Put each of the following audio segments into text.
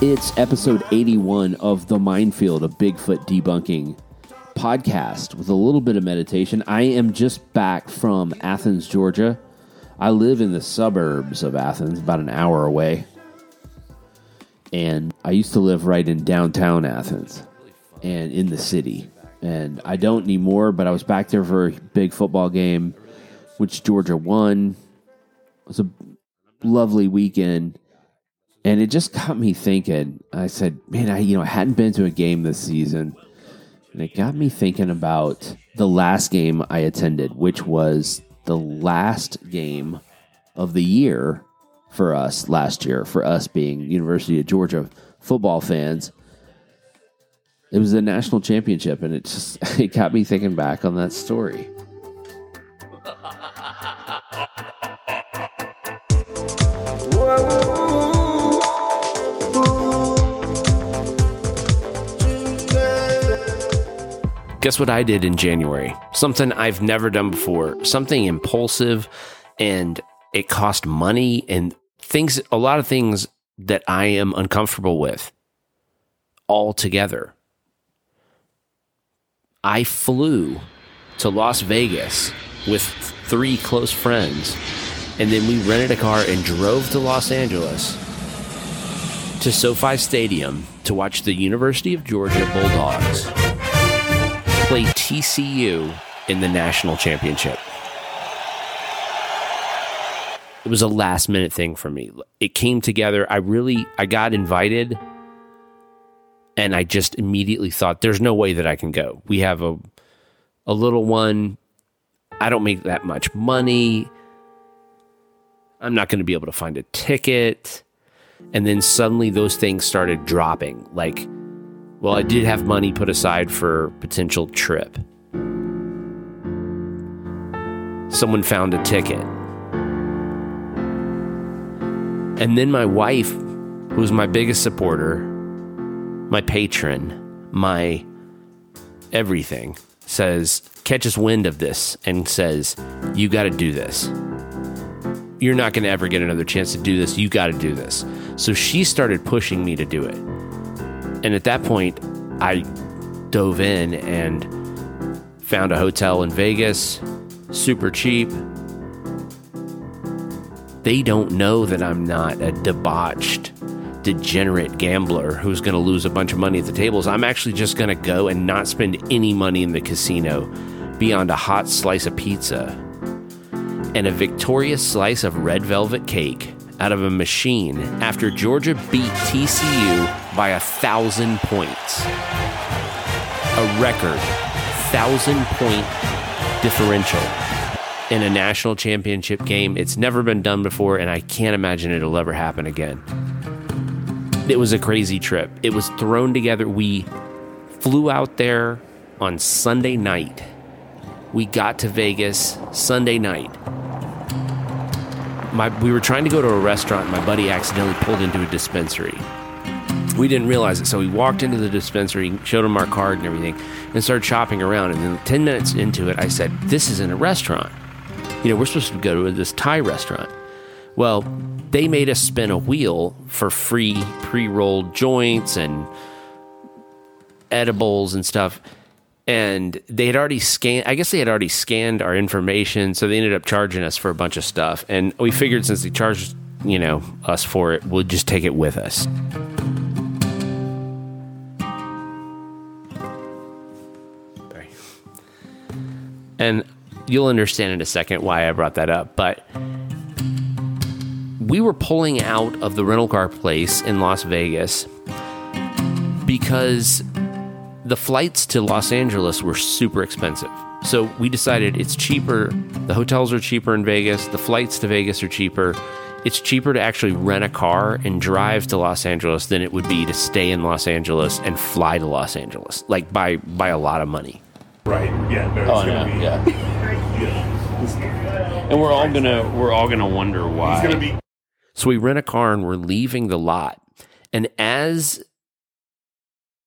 It's episode 81 of The Minefield, a Bigfoot debunking podcast with a little bit of meditation. I am just back from Athens, Georgia. I live in the suburbs of Athens, about an hour away. And I used to live right in downtown Athens and in the city. And I don't anymore, but I was back there for a big football game, which Georgia won. It was a lovely weekend and it just got me thinking. I said, man, I you know I hadn't been to a game this season, and it got me thinking about the last game I attended, which was the last game of the year for us last year. For us being University of Georgia football fans, it was the national championship, and it just it got me thinking back on that story. Guess what I did in January? Something I've never done before, something impulsive and it cost money and things, a lot of things that I am uncomfortable with all together. I flew to Las Vegas with three close friends and then we rented a car and drove to Los Angeles to SoFi Stadium to watch the University of Georgia Bulldogs TCU in the national championship. It was a last minute thing for me. It came together. I really I got invited and I just immediately thought there's no way that I can go. We have a a little one. I don't make that much money. I'm not going to be able to find a ticket. And then suddenly those things started dropping. Like well, I did have money put aside for potential trip. Someone found a ticket. And then my wife, who was my biggest supporter, my patron, my everything, says, catches wind of this and says, You got to do this. You're not going to ever get another chance to do this. You got to do this. So she started pushing me to do it. And at that point, I dove in and found a hotel in Vegas, super cheap. They don't know that I'm not a debauched, degenerate gambler who's going to lose a bunch of money at the tables. I'm actually just going to go and not spend any money in the casino beyond a hot slice of pizza and a victorious slice of red velvet cake out of a machine after Georgia beat TCU by a thousand points. A record thousand point differential in a national championship game. It's never been done before, and I can't imagine it'll ever happen again. It was a crazy trip. It was thrown together. We flew out there on Sunday night. We got to Vegas Sunday night my we were trying to go to a restaurant. and My buddy accidentally pulled into a dispensary. We didn't realize it, so we walked into the dispensary, showed him our card and everything, and started shopping around. And then ten minutes into it, I said, "This isn't a restaurant. You know, we're supposed to go to this Thai restaurant." Well, they made us spin a wheel for free pre-rolled joints and edibles and stuff and they had already scanned i guess they had already scanned our information so they ended up charging us for a bunch of stuff and we figured since they charged you know us for it we'll just take it with us and you'll understand in a second why i brought that up but we were pulling out of the rental car place in las vegas because the flights to Los Angeles were super expensive. So we decided it's cheaper. The hotels are cheaper in Vegas. The flights to Vegas are cheaper. It's cheaper to actually rent a car and drive to Los Angeles than it would be to stay in Los Angeles and fly to Los Angeles, like by by a lot of money. Right. Yeah. No, oh no. Be, yeah. yeah. And we're all gonna we're all gonna wonder why. Gonna be- so we rent a car and we're leaving the lot. And as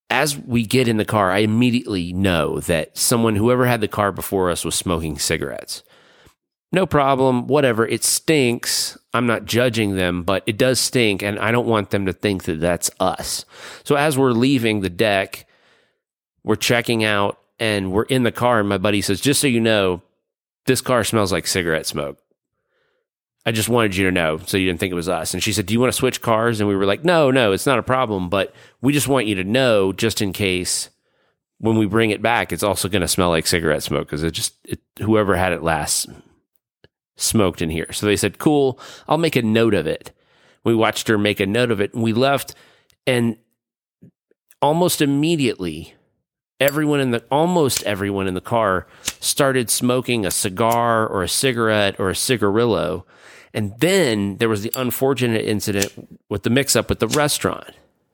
as we get in the car, I immediately know that someone, whoever had the car before us, was smoking cigarettes. no problem, whatever. It stinks. I'm not judging them, but it does stink. And I don't want them to think that that's us. So as we're leaving the deck, we're checking out and we're in the car. And my buddy says, just so you know, this car smells like cigarette smoke. I just wanted you to know so you didn't think it was us. And she said, Do you want to switch cars? And we were like, No, no, it's not a problem. But we just want you to know just in case when we bring it back, it's also going to smell like cigarette smoke because it just, it, whoever had it last smoked in here. So they said, Cool, I'll make a note of it. We watched her make a note of it and we left. And almost immediately, everyone in the almost everyone in the car started smoking a cigar or a cigarette or a cigarillo and then there was the unfortunate incident with the mix up with the restaurant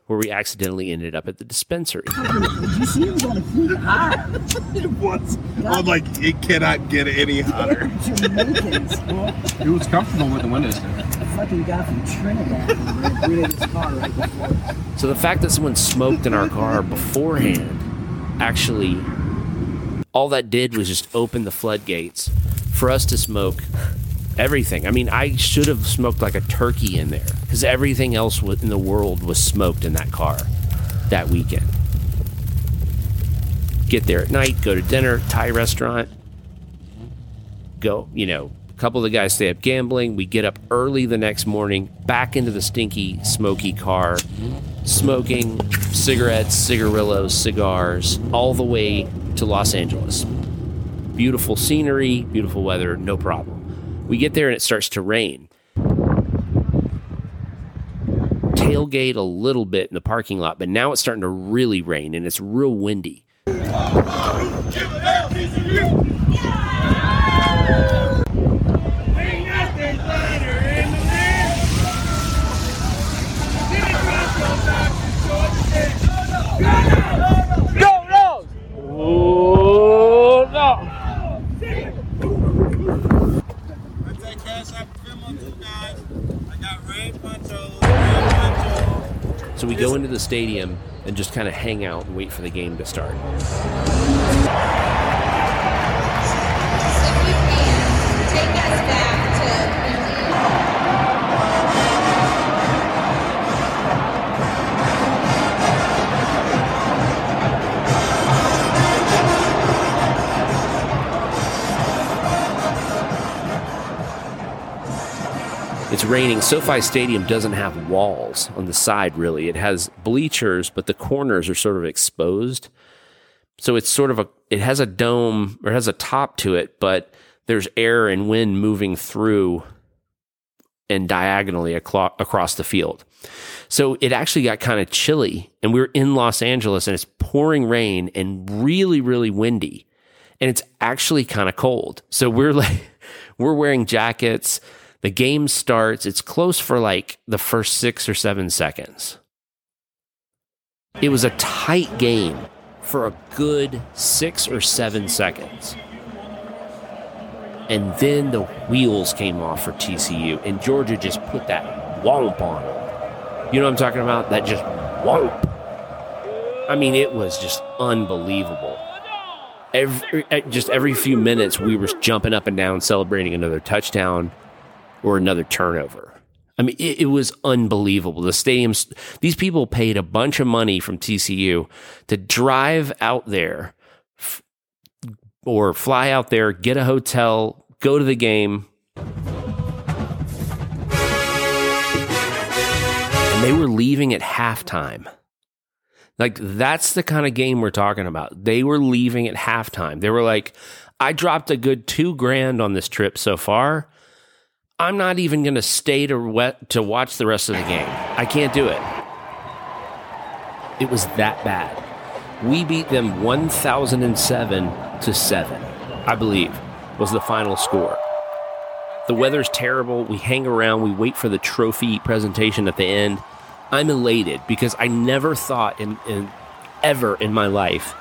where we accidentally ended up at the dispensary. Did you see it was on a hot? It was. I'm like, it cannot get any hotter. Jamaicans, bro. It was comfortable with the windows down. A fucking guy from Trinidad who rented car right before. So the fact that someone smoked in our car beforehand actually all that did was just open the floodgates for us to smoke everything. I mean, I should have smoked like a turkey in there because everything else in the world was smoked in that car that weekend. Get there at night, go to dinner, Thai restaurant, go, you know, a couple of the guys stay up gambling. We get up early the next morning, back into the stinky, smoky car, smoking cigarettes, cigarillos, cigars, all the way to Los Angeles. Beautiful scenery, beautiful weather, no problem. We get there and it starts to rain. Tailgate a little bit in the parking lot, but now it's starting to really rain and it's real windy. I take cash out for film on two guys. I got red poncho, red poncho. So we go into the stadium and just kind of hang out and wait for the game to start. If you can, take us back raining. SoFi Stadium doesn't have walls on the side, really. It has bleachers, but the corners are sort of exposed. So it's sort of a, it has a dome or has a top to it, but there's air and wind moving through and diagonally across the field. So it actually got kind of chilly, and we were in Los Angeles and it's pouring rain and really, really windy. And it's actually kind of cold. So we're like, we're wearing jackets. The game starts. It's close for like the first six or seven seconds. It was a tight game for a good six or seven seconds. And then the wheels came off for TCU, and Georgia just put that womp on them. You know what I'm talking about? That just womp. I mean, it was just unbelievable. Every, just every few minutes, we were jumping up and down, celebrating another touchdown or another turnover. I mean, it, it was unbelievable. The stadiums, these people paid a bunch of money from TCU to drive out there f- or fly out there, get a hotel, go to the game. And they were leaving at halftime. Like, that's the kind of game we're talking about. They were leaving at halftime. They were like, I dropped a good two grand on this trip so far. I'm not even going to stay to to watch the rest of the game. I can't do it. It was that bad. We beat them 1007 to 7, I believe, was the final score. The weather's terrible. We hang around, we wait for the trophy presentation at the end. I'm elated because I never thought in, in ever in my life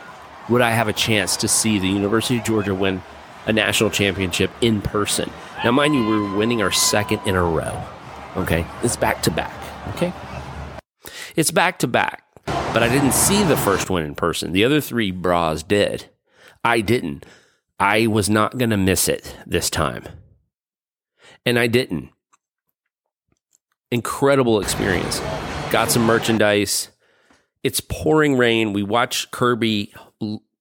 would I have a chance to see the University of Georgia win a national championship in person. Now, mind you, we're winning our second in a row. Okay, it's back to back. Okay, it's back to back. But I didn't see the first one in person. The other three bras did. I didn't. I was not going to miss it this time. and I didn't. Incredible experience. Got some merchandise. It's pouring rain. We watch Kirby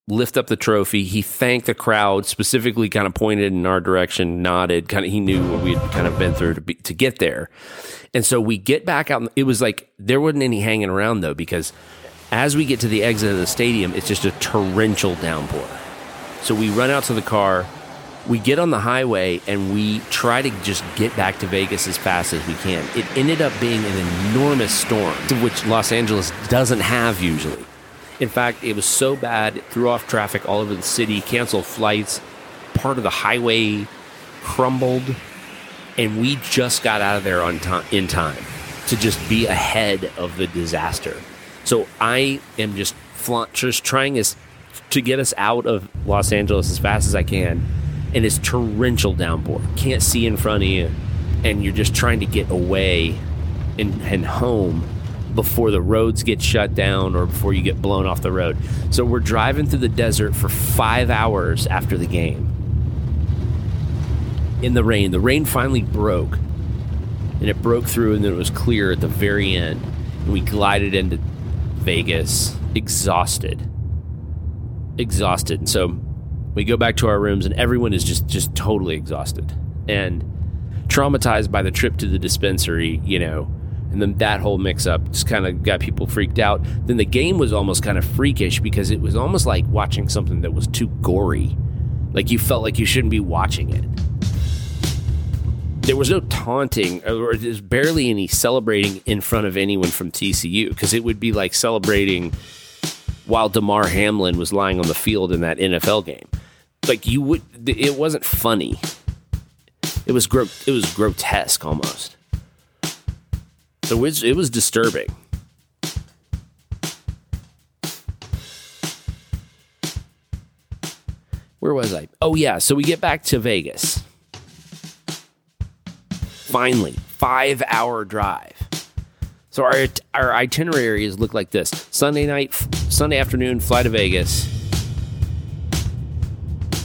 lift up the trophy. He thanked the crowd, specifically kind of pointed in our direction, nodded. Kind of, he knew what we had kind of been through to be, to get there. And so we get back out. It was like there wasn't any hanging around though, because as we get to the exit of the stadium, it's just a torrential downpour. So we run out to the car, we get on the highway, and we try to just get back to Vegas as fast as we can. It ended up being an enormous storm, which Los Angeles doesn't have usually. In fact, it was so bad, it threw off traffic all over the city, canceled flights, part of the highway crumbled, and we just got out of there on in time to just be ahead of the disaster. So I am just just trying as to get us out of Los Angeles as fast as I can, and it's torrential downpour. Can't see in front of you, and you're just trying to get away and, and home before the roads get shut down or before you get blown off the road. So we're driving through the desert for five hours after the game in the rain. The rain finally broke, and it broke through, and then it was clear at the very end. And we glided into Vegas, exhausted, exhausted. And so we go back to our rooms, and everyone is just just totally exhausted and traumatized by the trip to the dispensary. You know. And then that whole mix up just kind of got people freaked out. Then the game was almost kind of freakish because it was almost like watching something that was too gory. Like you felt like you shouldn't be watching it there was no taunting or there's barely any celebrating in front of anyone from TCU because it would be like celebrating while Damar Hamlin was lying on the field in that NFL game. Like you would, it wasn't funny. It was gro- it was grotesque almost. So it was, it was disturbing. Where was I? Oh yeah, so we get back to Vegas. Finally five hour drive. So our, our itineraries look like this. Sunday night sunday afternoon fly to vegas.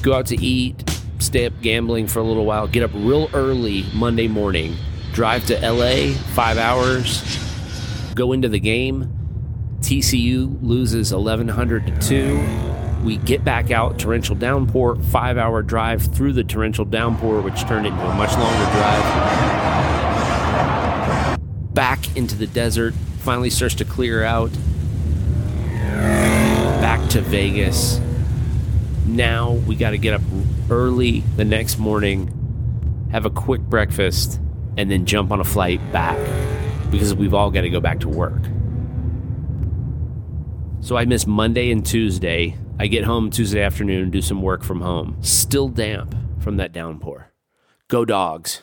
Go out to eat stay up gambling for a little while get up real early monday morning drive to la five hours go into the game. Tcu loses 1100 to 2 we get back out torrential downpour five hour drive through the torrential downpour which turned into a much longer drive. Back into the desert finally starts to clear out. Back to vegas. Now we got to get up early the next morning have a quick breakfast and then jump on a flight back because we've all got to go back to work so i miss monday and tuesday I get home Tuesday afternoon, do some work from home. Still damp from that downpour. Go dogs.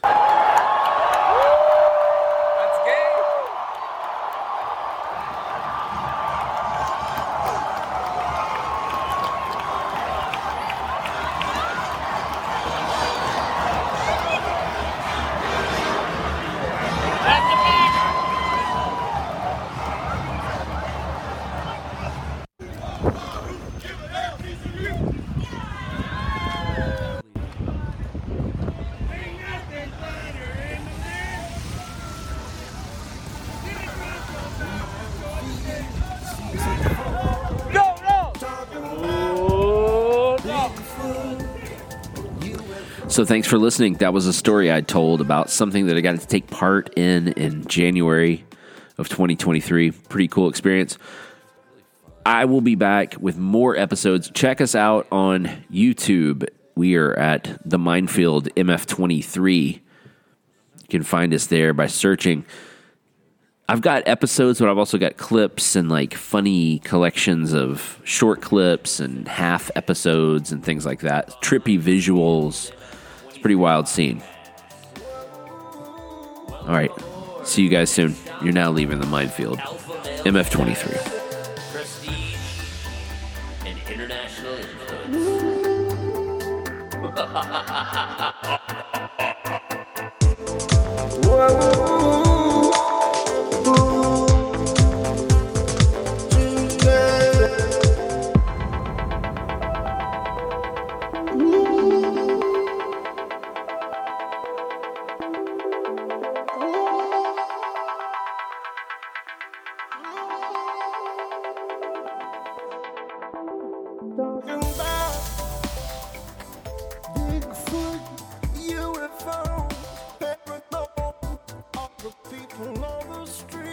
So thanks for listening. That was a story I told about something that I got to take part in in January of 2023. Pretty cool experience. I will be back with more episodes. Check us out on YouTube. We are at the Minefield MF23. You can find us there by searching. I've got episodes, but I've also got clips and like funny collections of short clips and half episodes and things like that. Trippy visuals. It's a pretty wild scene. All right. See you guys soon. You're now leaving the minefield. MF23. prestige, and international influence. from all the street.